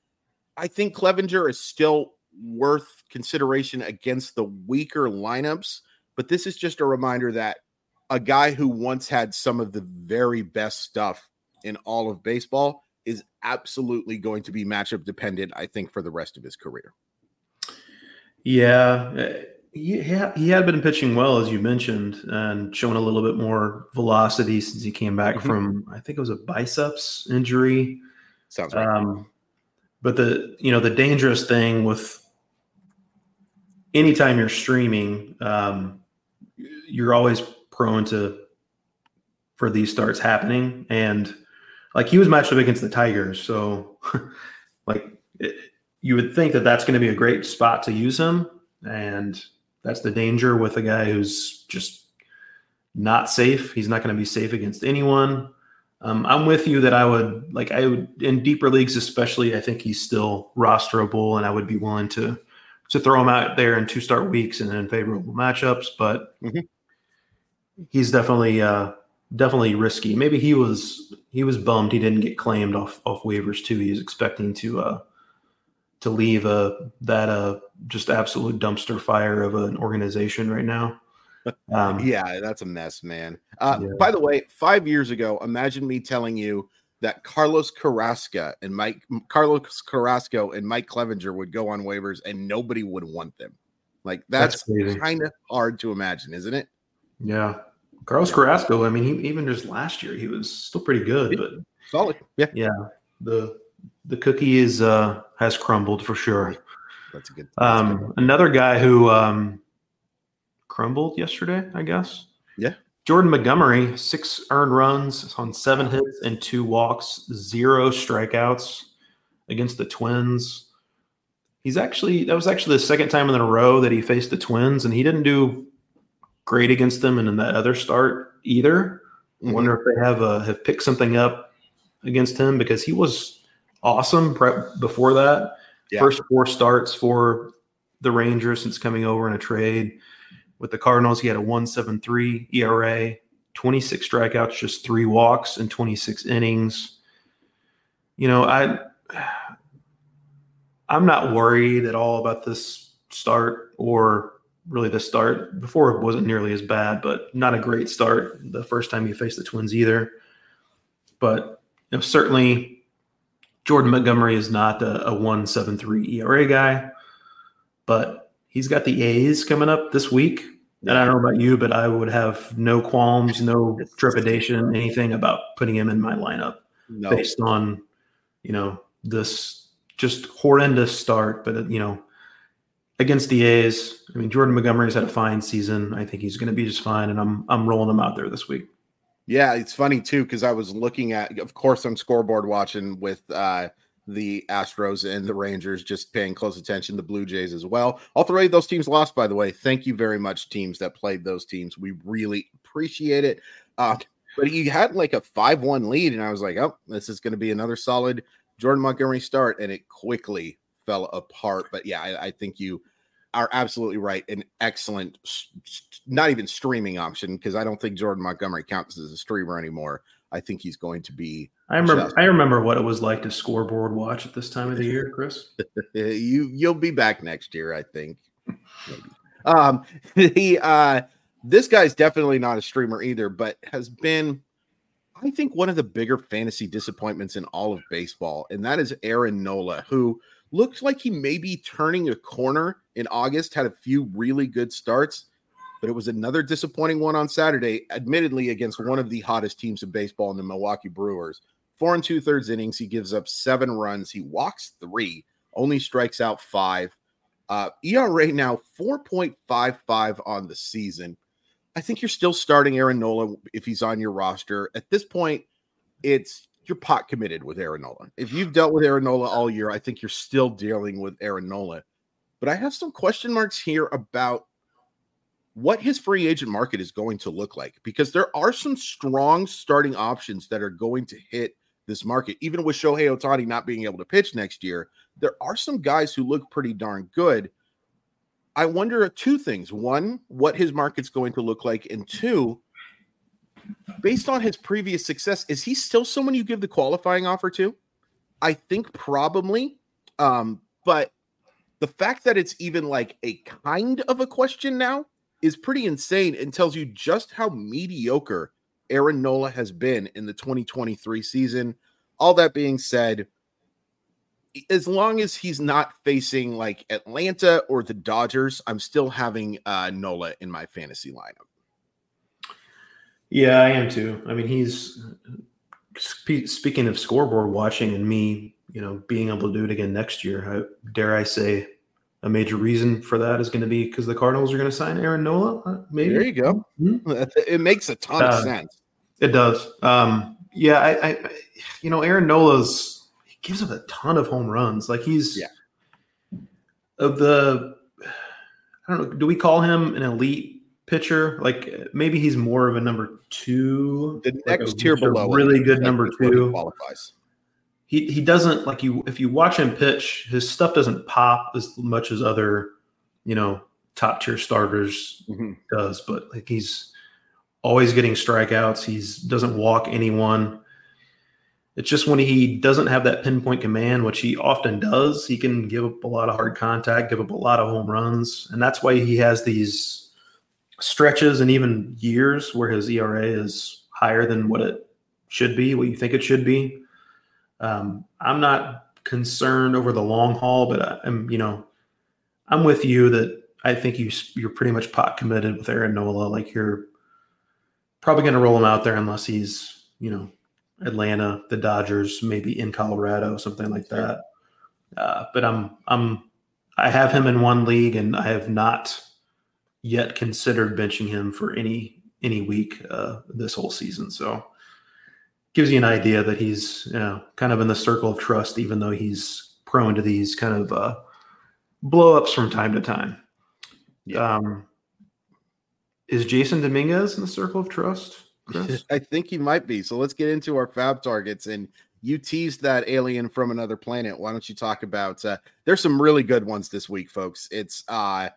I think Clevinger is still worth consideration against the weaker lineups, but this is just a reminder that a guy who once had some of the very best stuff in all of baseball is absolutely going to be matchup dependent, I think, for the rest of his career. Yeah. He, he had been pitching well, as you mentioned, and showing a little bit more velocity since he came back mm-hmm. from, I think it was a biceps injury. Sounds right. Um, but the, you know, the dangerous thing with anytime you're streaming, um, you're always prone to for these starts happening. And like he was matched up against the Tigers, so like it, you would think that that's going to be a great spot to use him, and that's the danger with a guy who's just not safe. He's not going to be safe against anyone. Um, I'm with you that I would like I would in deeper leagues, especially. I think he's still rosterable, and I would be willing to to throw him out there in two start weeks and in favorable matchups. But mm-hmm he's definitely uh, definitely risky. Maybe he was he was bummed he didn't get claimed off off waivers too. He's expecting to uh, to leave a uh, that uh just absolute dumpster fire of an organization right now. Um, yeah, that's a mess, man. Uh, yeah. By the way, five years ago, imagine me telling you that Carlos Carrasco and Mike Carlos Carrasco and Mike Clevinger would go on waivers and nobody would want them. Like that's, that's kind of hard to imagine, isn't it? Yeah. Carlos Carrasco, I mean, he, even just last year, he was still pretty good, but solid. Yeah. Yeah. The the cookie is uh has crumbled for sure. That's a good. That's um good another guy who um crumbled yesterday, I guess. Yeah. Jordan Montgomery, six earned runs on seven hits and two walks, zero strikeouts against the Twins. He's actually that was actually the second time in a row that he faced the Twins, and he didn't do great against them, and in that other start either. Mm-hmm. Wonder if they have uh, have picked something up against him because he was awesome pre- before that. Yeah. First four starts for the Rangers since coming over in a trade with the Cardinals. He had a 1.73 ERA, 26 strikeouts, just three walks in 26 innings. You know, I I'm not worried at all about this start or really the start. Before it wasn't nearly as bad, but not a great start the first time you faced the Twins either. But you know, certainly Jordan Montgomery is not a, a 173 ERA guy, but he's got the A's coming up this week. And I don't know about you, but I would have no qualms, no trepidation, anything about putting him in my lineup no. based on, you know, this just horrendous start. But, you know, against the A's. I mean, Jordan Montgomery's had a fine season. I think he's going to be just fine, and I'm I'm rolling him out there this week. Yeah, it's funny too because I was looking at, of course, I'm scoreboard watching with uh, the Astros and the Rangers, just paying close attention. The Blue Jays as well. All three of those teams lost, by the way. Thank you very much, teams that played those teams. We really appreciate it. Uh, but he had like a five-one lead, and I was like, oh, this is going to be another solid Jordan Montgomery start, and it quickly fell apart. But yeah, I, I think you are absolutely right. An excellent, not even streaming option because I don't think Jordan Montgomery counts as a streamer anymore. I think he's going to be. I remember. Just, I remember what it was like to scoreboard watch at this time of the year, Chris. you you'll be back next year, I think. Maybe. Um, the uh, this guy's definitely not a streamer either, but has been, I think, one of the bigger fantasy disappointments in all of baseball, and that is Aaron Nola, who looked like he may be turning a corner in August, had a few really good starts, but it was another disappointing one on Saturday, admittedly against one of the hottest teams in baseball in the Milwaukee Brewers. Four and two thirds innings, he gives up seven runs, he walks three, only strikes out five. Uh, ERA now 4.55 on the season. I think you're still starting Aaron Nola if he's on your roster. At this point, it's you're pot committed with Aaron Nola. If you've dealt with Aaron Nola all year, I think you're still dealing with Aaron Nola. But I have some question marks here about what his free agent market is going to look like because there are some strong starting options that are going to hit this market. Even with Shohei Ohtani not being able to pitch next year, there are some guys who look pretty darn good. I wonder two things. One, what his market's going to look like. And two, based on his previous success, is he still someone you give the qualifying offer to? I think probably. Um, but the fact that it's even like a kind of a question now is pretty insane and tells you just how mediocre Aaron Nola has been in the 2023 season. All that being said, as long as he's not facing like Atlanta or the Dodgers, I'm still having uh, Nola in my fantasy lineup. Yeah, I am too. I mean, he's speaking of scoreboard watching and me, you know, being able to do it again next year. I, dare I say, a major reason for that is going to be because the Cardinals are going to sign Aaron Nola. Uh, maybe there you go. Mm-hmm. It makes a ton uh, of sense. It does. Um, yeah, I, I, you know, Aaron Nola's he gives up a ton of home runs. Like he's yeah. of the. I don't know. Do we call him an elite pitcher? Like maybe he's more of a number two. The next like tier below, really good number two qualifies he he doesn't like you if you watch him pitch, his stuff doesn't pop as much as other, you know, top tier starters mm-hmm. does, but like he's always getting strikeouts. He's doesn't walk anyone. It's just when he doesn't have that pinpoint command, which he often does, he can give up a lot of hard contact, give up a lot of home runs. And that's why he has these stretches and even years where his ERA is higher than what it should be, what you think it should be. Um, I'm not concerned over the long haul, but I'm, you know, I'm with you that I think you you're pretty much pot committed with Aaron Nola. Like you're probably going to roll him out there unless he's, you know, Atlanta, the Dodgers, maybe in Colorado, something like that. Uh, but I'm I'm I have him in one league, and I have not yet considered benching him for any any week uh, this whole season. So gives you an idea that he's you know kind of in the circle of trust, even though he's prone to these kind of uh, blow ups from time to time. Yeah. Um, is Jasson Dominguez in the circle of trust? Chris? I think he might be. So let's get into our FAAB targets and you teased that alien from another planet. Why don't you talk about uh there's some really good ones this week, folks. It's uh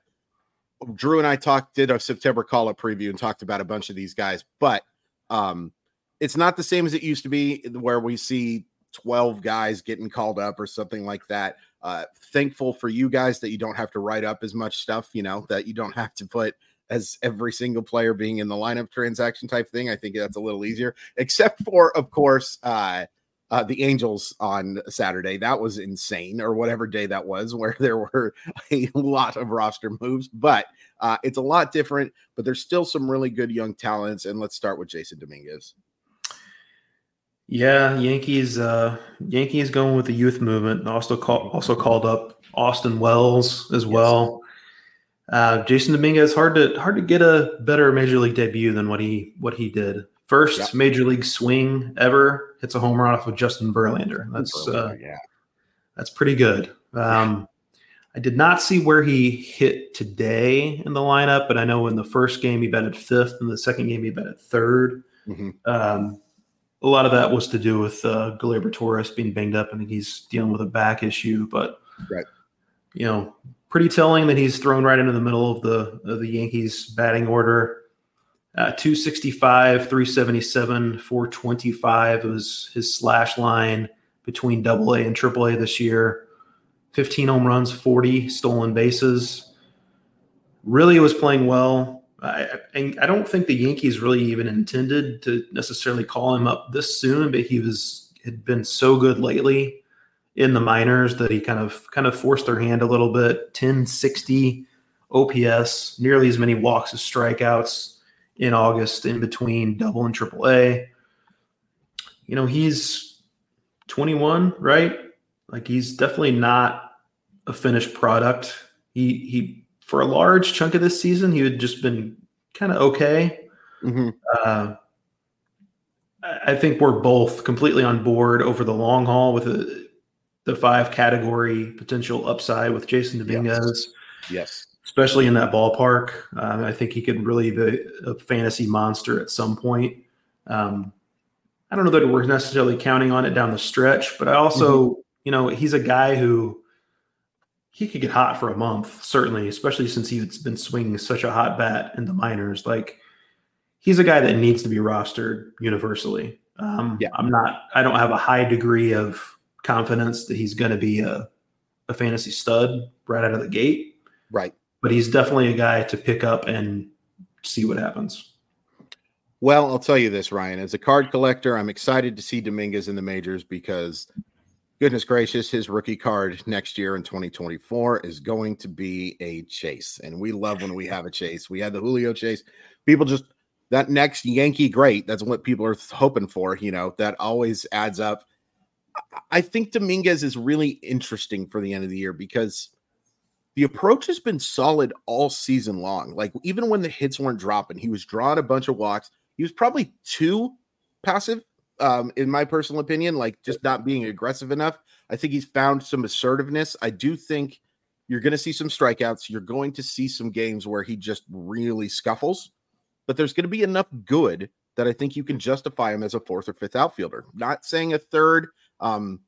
Drew and I talked did a September call up preview and talked about a bunch of these guys, but um it's not the same as it used to be where we see 12 guys getting called up or something like that. Uh, thankful for you guys that you don't have to write up as much stuff, you know, that you don't have to put as every single player being in the lineup transaction type thing. I think that's a little easier, except for, of course, uh, uh, the Angels on Saturday. That was insane, or whatever day that was, where there were a lot of roster moves. But uh, it's a lot different. But there's still some really good young talents. And let's start with Jasson Dominguez. Yeah, Yankees. Uh, Yankees going with the youth movement. Also call, also called up Austin Wells as well. Uh, Jasson Dominguez hard to hard to get a better major league debut than what he what he did. First yep. major league swing ever hits a home run off of Justin Verlander. That's uh, yeah, that's pretty good. Um, I did not see where he hit today in the lineup, but I know in the first game he batted fifth, and the second game he batted 3rd mm-hmm. um, a lot of that was to do with uh, Gleyber Torres being banged up. I think he's dealing with a back issue, but right. you know, pretty telling that he's thrown right into the middle of the of the Yankees batting order. Uh, 265, 377, 425 was his slash line between double A and triple A this year. 15 home runs, 40 stolen bases. Really was playing well. I, I don't think the Yankees really even intended to necessarily call him up this soon, but he was had been so good lately in the minors that he kind of kind of forced their hand a little bit. 1060 OPS, nearly as many walks as strikeouts in August in between double and triple A. You know, he's 21, right? Like he's definitely not a finished product. He he for a large chunk of this season, he had just been kind of okay. Mm-hmm. Uh, I think we're both completely on board over the long haul with the, the five category potential upside with Jasson Dominguez. Yes. yes. Especially in that ballpark. Um, I think he could really be a fantasy monster at some point. Um, I don't know that we're necessarily counting on it down the stretch, but I also, mm-hmm. you know, he's a guy who he could get hot for a month, certainly, especially since he's been swinging such a hot bat in the minors. Like, he's a guy that needs to be rostered universally. Um, yeah. I'm not, I don't have a high degree of confidence that he's going to be a, a fantasy stud right out of the gate. Right. But he's definitely a guy to pick up and see what happens. Well, I'll tell you this, Ryan. As a card collector, I'm excited to see Dominguez in the majors because, goodness gracious, his rookie card next year in 2024 is going to be a chase. And we love when we have a chase. We had the Julio chase. People just that next Yankee great. That's what people are hoping for. You know, that always adds up. I think Dominguez is really interesting for the end of the year because the approach has been solid all season long. Like even when the hits weren't dropping, he was drawing a bunch of walks. He was probably too passive, um, in my personal opinion, like just not being aggressive enough. I think he's found some assertiveness. I do think you're going to see some strikeouts. You're going to see some games where he just really scuffles but there's going to be enough good that I think you can justify him as a fourth or fifth outfielder. Not saying a third. Um,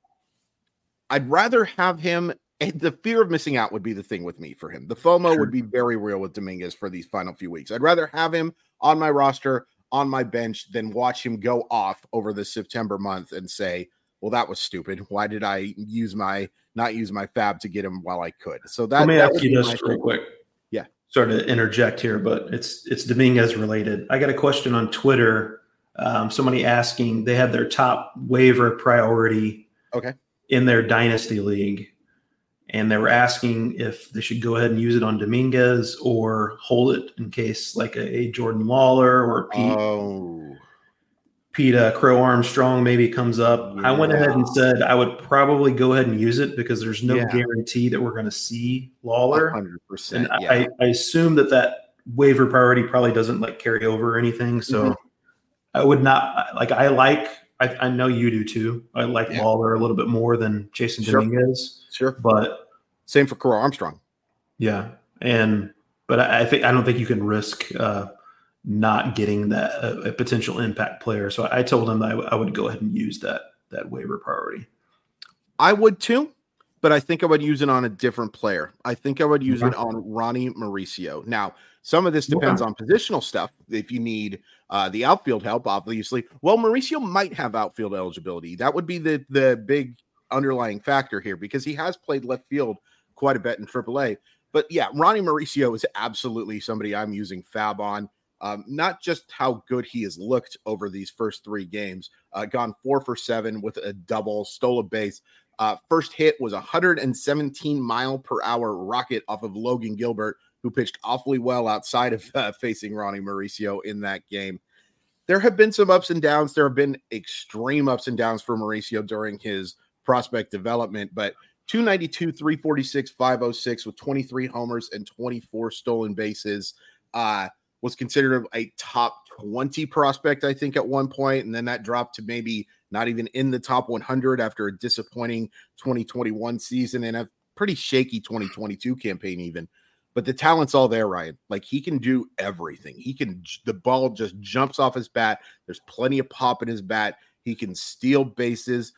I'd rather have him. The fear of missing out would be the thing with me for him. The FOMO sure. would be very real with Dominguez for these final few weeks. I'd rather have him on my roster, on my bench, than watch him go off over the September month and say, well, that was stupid. Why did I use my not use my FAAB to get him while I could? So that let me that ask you this real quick Yeah, sort of interject here, but it's it's Dominguez related. I got a question on Twitter. Um, somebody asking they have their top waiver priority okay in their dynasty league, and they were asking if they should go ahead and use it on Dominguez or hold it in case like a, a Jordan Lawlar or Pete. Oh. Pete uh, Crow Armstrong maybe comes up. Yeah. I went ahead and said I would probably go ahead and use it because there's no yeah. guarantee that we're going to see Lawlar. 100%. And yeah. I, I, assume that that waiver priority probably doesn't like carry over or anything. So mm-hmm. I would not like, I like, I, I, know you do too. I like Lawlar a little bit more than Jasson sure. Dominguez. Sure. But same for Crow Armstrong. Yeah. And, but I, I think, I don't think you can risk, uh, not getting that a, a potential impact player. So I, I told him I, w- I would go ahead and use that that waiver priority. I would too, but I think I would use it on a different player. I think I would use it on Ronny Mauricio. Now, some of this depends on positional stuff. If you need uh, the outfield help, obviously, well, Mauricio might have outfield eligibility. That would be the the big underlying factor here because he has played left field quite a bit in AAA. But yeah, Ronny Mauricio is absolutely somebody I'm using FAAB on. Um, not just how good he has looked over these first three games, uh, gone four for seven with a double, stole a base. Uh, first hit was a 117 mile per hour rocket off of Logan Gilbert, who pitched awfully well outside of uh, facing Ronny Mauricio in that game. There have been some ups and downs. There have been extreme ups and downs for Mauricio during his prospect development, but 292, 346, 506 with 23 homers and 24 stolen bases. Uh, was considered a top 20 prospect, I think, at one point, and then that dropped to maybe not even in the top 100 after a disappointing 2021 season and a pretty shaky 2022 campaign, even. But the talent's all there, Ryan. Like he can do everything. He can, the ball just jumps off his bat. There's plenty of pop in his bat. He can steal bases.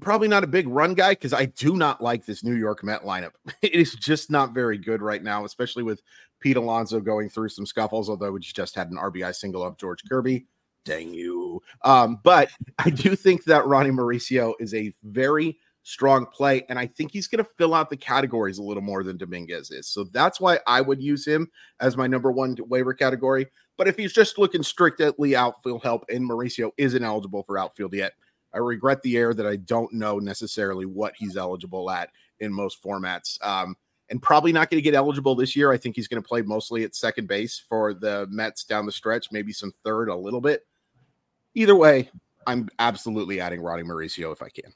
Probably not a big run guy because I do not like this New York Met lineup. It is just not very good right now, especially with Pete Alonso going through some scuffles, although we just had an RBI single of George Kirby. Dang you. Um, but I do think that Ronny Mauricio is a very strong play, and I think he's going to fill out the categories a little more than Dominguez is. So that's why I would use him as my number one waiver category. But if he's just looking strictly outfield help and Mauricio isn't eligible for outfield yet, I regret the air that I don't know necessarily what he's eligible at in most formats. Um, and probably not going to get eligible this year. I think he's going to play mostly at second base for the Mets down the stretch, maybe some third a little bit. Either way, I'm absolutely adding Ronny Mauricio if I can.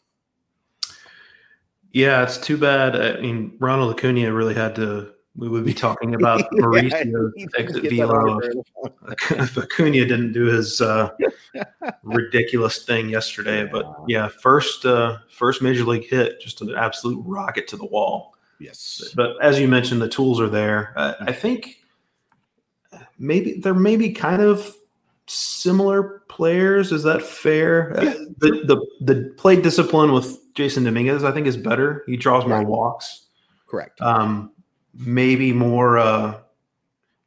Yeah, it's too bad. I mean, Ronald Acuna really had to we would be talking about Mauricio yeah, exit velo. if Acuna didn't do his uh, ridiculous thing yesterday, but yeah, first uh, first major league hit, just an absolute rocket to the wall. Yes, but as you mentioned, the tools are there. Uh, I think maybe they're maybe kind of similar players. Is that fair? Yeah. Uh, the, the the play discipline with Jasson Dominguez, I think, is better. He draws more right. walks. Correct. Um, maybe more. Uh,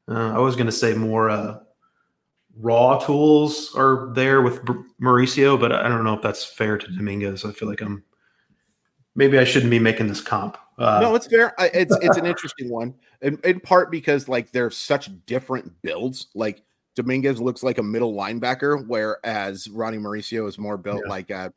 uh, I was going to say more uh, raw tools are there with Mauricio, but I don't know if that's fair to Dominguez. I feel like I'm. Maybe I shouldn't be making this comp. Uh, no, it's fair. It's it's an interesting one, in, in part because like they're such different builds. Like Dominguez looks like a middle linebacker, whereas Ronny Mauricio is more built yeah. like a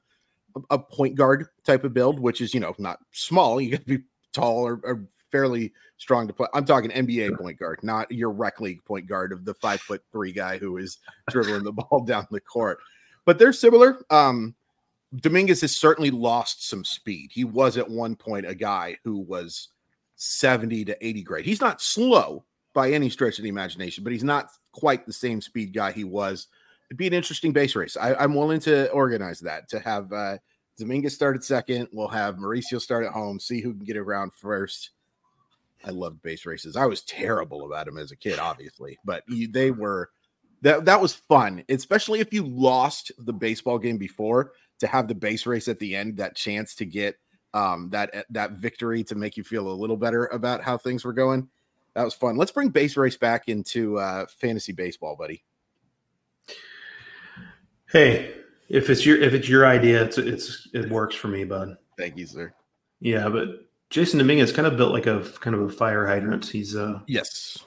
a point guard type of build, which is you know not small. You got to be tall or, or, fairly strong to play. I'm talking NBA point guard, not your rec league point guard of the five foot three guy who is dribbling the ball down the court. But they're similar. Um, Dominguez has certainly lost some speed. He was at one point a guy who was 70 to 80 grade. He's not slow by any stretch of the imagination, but he's not quite the same speed guy he was. It'd be an interesting base race. I, am willing to organize that to have uh, Dominguez start at second. We'll have Mauricio start at home, see who can get around first. I loved base races. I was terrible about them as a kid, obviously, but you, they were that that was fun, especially if you lost the baseball game before to have the base race at the end, that chance to get um, that that victory to make you feel a little better about how things were going. That was fun. Let's bring base race back into uh, fantasy baseball, buddy. Hey, if it's your if it's your idea, it's it's it works for me, bud. Thank you, sir. Yeah, but Jasson Dominguez kind of built like a kind of a fire hydrant. He's uh yes.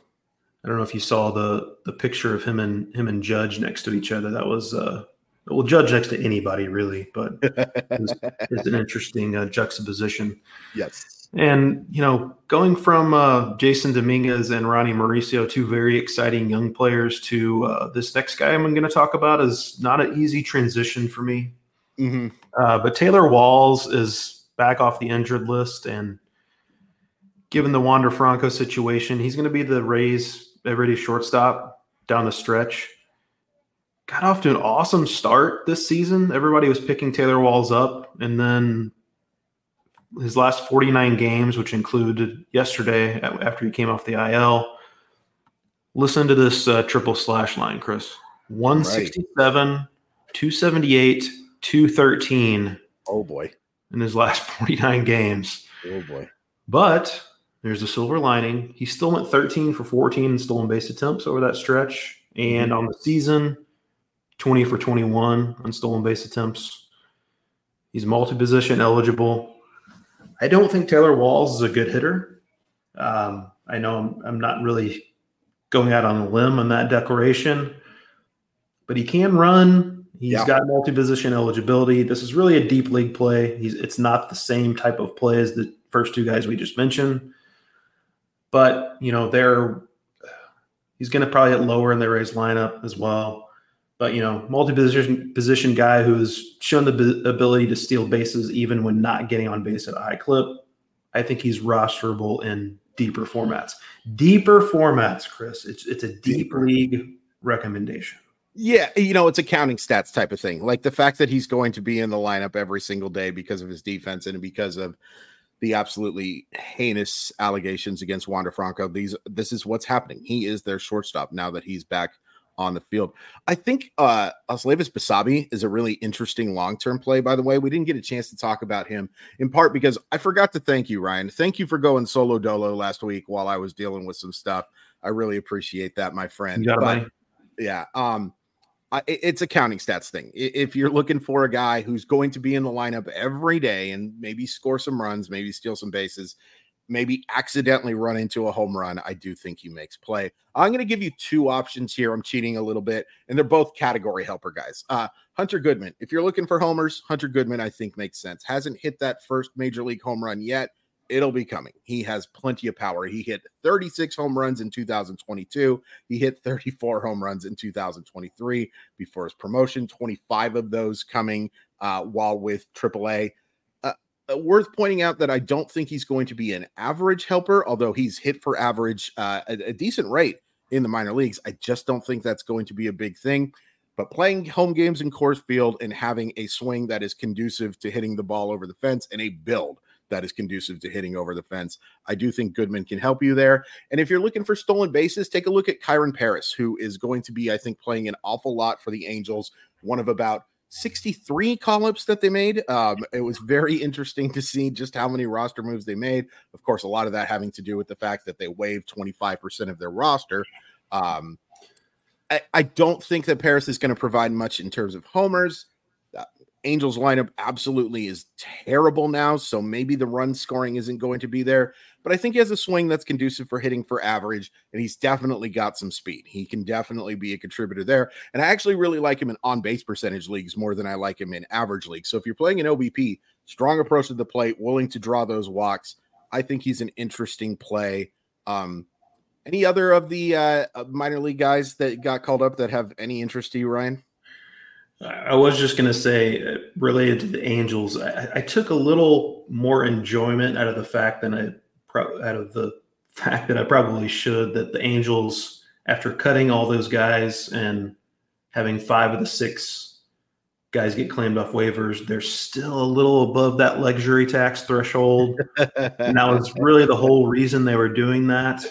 I don't know if you saw the the picture of him and him and Judge next to each other. That was uh well, Judge next to anybody really, but it's, it's an interesting uh, juxtaposition. Yes. And you know, going from uh, Jasson Dominguez and Ronny Mauricio, two very exciting young players, to uh, this next guy I'm going to talk about is not an easy transition for me. Mm-hmm. Uh, but Taylor Walls is back off the injured list, and given the Wander Franco situation, he's going to be the Rays' everyday shortstop down the stretch. Got off to an awesome start this season. Everybody was picking Taylor Walls up, and then his last 49 games, which included yesterday after he came off the IL. Listen to this uh, triple slash line, Chris 167, right. 278, 213. Oh, boy. In his last 49 games. Oh, boy. But there's a silver lining. He still went 13 for 14 in stolen base attempts over that stretch. And mm-hmm. on the season, 20 for 21 on stolen base attempts. He's multi position eligible. I don't think Taylor Walls is a good hitter. Um, I know I'm, I'm, not really going out on a limb on that declaration, but he can run. He's yeah. got multi-position eligibility. This is really a deep league play. He's it's not the same type of play as the first two guys we just mentioned, but you know they're he's going to probably hit lower in the Rays lineup as well. But you know, multi-position position guy who's shown the b- ability to steal bases even when not getting on base at a high clip. I think he's rosterable in deeper formats. Deeper formats, Chris. It's it's a deep league recommendation. Yeah, you know, it's a counting stats type of thing. Like the fact that he's going to be in the lineup every single day because of his defense and because of the absolutely heinous allegations against Wander Franco. These this is what's happening. He is their shortstop now that he's back on the field. I think uh Osleivis Basabe is a really interesting long-term play, by the way. We didn't get a chance to talk about him in part because I forgot to thank you, Ryan. Thank you for going solo dolo last week while I was dealing with some stuff. I really appreciate that, my friend. But, yeah. Um it's a counting stats thing. If you're looking for a guy who's going to be in the lineup every day and maybe score some runs, maybe steal some bases, maybe accidentally run into a home run, I do think he makes play. I'm going to give you two options here. I'm cheating a little bit, and they're both category helper guys. Uh, Hunter Goodman, if you're looking for homers, Hunter Goodman, I think makes sense. Hasn't hit that first major league home run yet. It'll be coming. He has plenty of power. He hit 36 home runs in 2022. He hit 34 home runs in 2023 before his promotion, 25 of those coming uh, while with AAA uh, worth pointing out that I don't think he's going to be an average helper, although he's hit for average uh, a, a decent rate in the minor leagues. I just don't think that's going to be a big thing. But playing home games in Coors Field and having a swing that is conducive to hitting the ball over the fence and a build that is conducive to hitting over the fence. I do think Goodman can help you there. And if you're looking for stolen bases, take a look at Kyren Paris, who is going to be, I think, playing an awful lot for the Angels, one of about 63 call ups that they made. Um, it was very interesting to see just how many roster moves they made. Of course, a lot of that having to do with the fact that they waived 25% of their roster. Um, I, I don't think that Paris is going to provide much in terms of homers. Angels lineup absolutely is terrible now, so maybe the run scoring isn't going to be there. But I think he has a swing that's conducive for hitting for average, and he's definitely got some speed. He can definitely be a contributor there. And I actually really like him in on base percentage leagues more than I like him in average leagues. So if you're playing an OBP, strong approach to the plate, willing to draw those walks, I think he's an interesting play. Um, any other of the uh, minor league guys that got called up that have any interest to you, Ryan? I was just going to say, uh, related to the Angels, I, I, took a little more enjoyment out of the fact than I pro- out of the fact that I probably should that the Angels, after cutting all those guys and having five of the six guys get claimed off waivers, they're still a little above that luxury tax threshold, and that was really the whole reason they were doing that.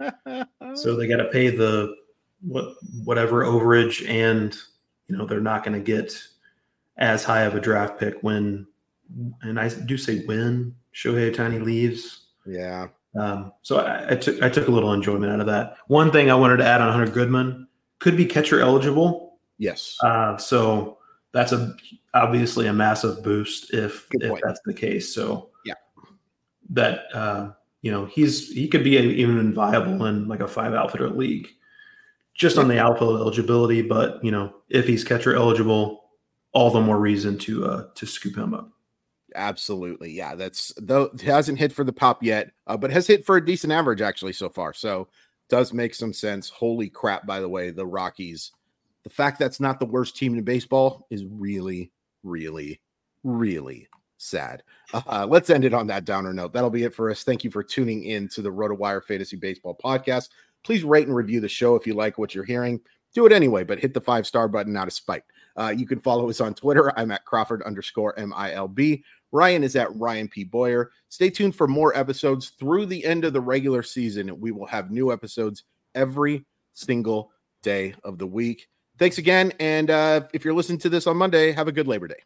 So they got to pay the what whatever overage and you know they're not going to get as high of a draft pick when, and I do say when Shohei Ohtani leaves. Yeah. Um, so I, I, took I took a little enjoyment out of that. One thing I wanted to add on Hunter Goodman could be catcher eligible. Yes. Uh, so that's a obviously a massive boost if if that's the case. So yeah, that uh, you know he's he could be a, even viable in like a five outfitter league just on the outfield eligibility. But you know, if he's catcher eligible, all the more reason to uh to scoop him up. Absolutely, yeah. That's though hasn't hit for the pop yet, uh, but has hit for a decent average actually so far. So does make some sense. Holy crap! By the way, the Rockies. The fact that's not the worst team in baseball is really, really, really sad. Uh, let's end it on that downer note. That'll be it for us. Thank you for tuning in to the RotoWire Fantasy Baseball Podcast. Please rate and review the show if you like what you're hearing. Do it anyway, but hit the five star button out of spite. Uh, you can follow us on Twitter. I'm at Crawford underscore MILB. Ryan is at Ryan P. Boyer. Stay tuned for more episodes through the end of the regular season. We will have new episodes every single day of the week. Thanks again. And uh, if you're listening to this on Monday, have a good Labor Day.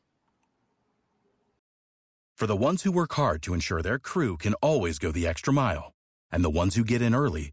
For the ones who work hard to ensure their crew can always go the extra mile, and the ones who get in early